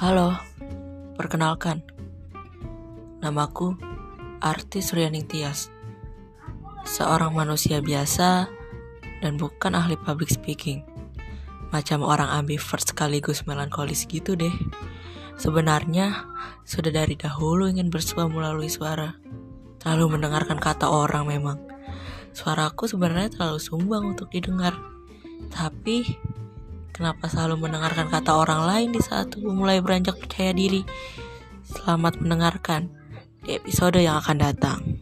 Halo, perkenalkan. Namaku Artis Suryaning Tias. Seorang manusia biasa dan bukan ahli public speaking. Macam orang ambivert sekaligus melankolis gitu deh. Sebenarnya sudah dari dahulu ingin bersua melalui suara. Terlalu mendengarkan kata orang memang. Suaraku sebenarnya terlalu sumbang untuk didengar. Tapi Kenapa selalu mendengarkan kata orang lain di saat tubuh mulai beranjak percaya diri? Selamat mendengarkan di episode yang akan datang.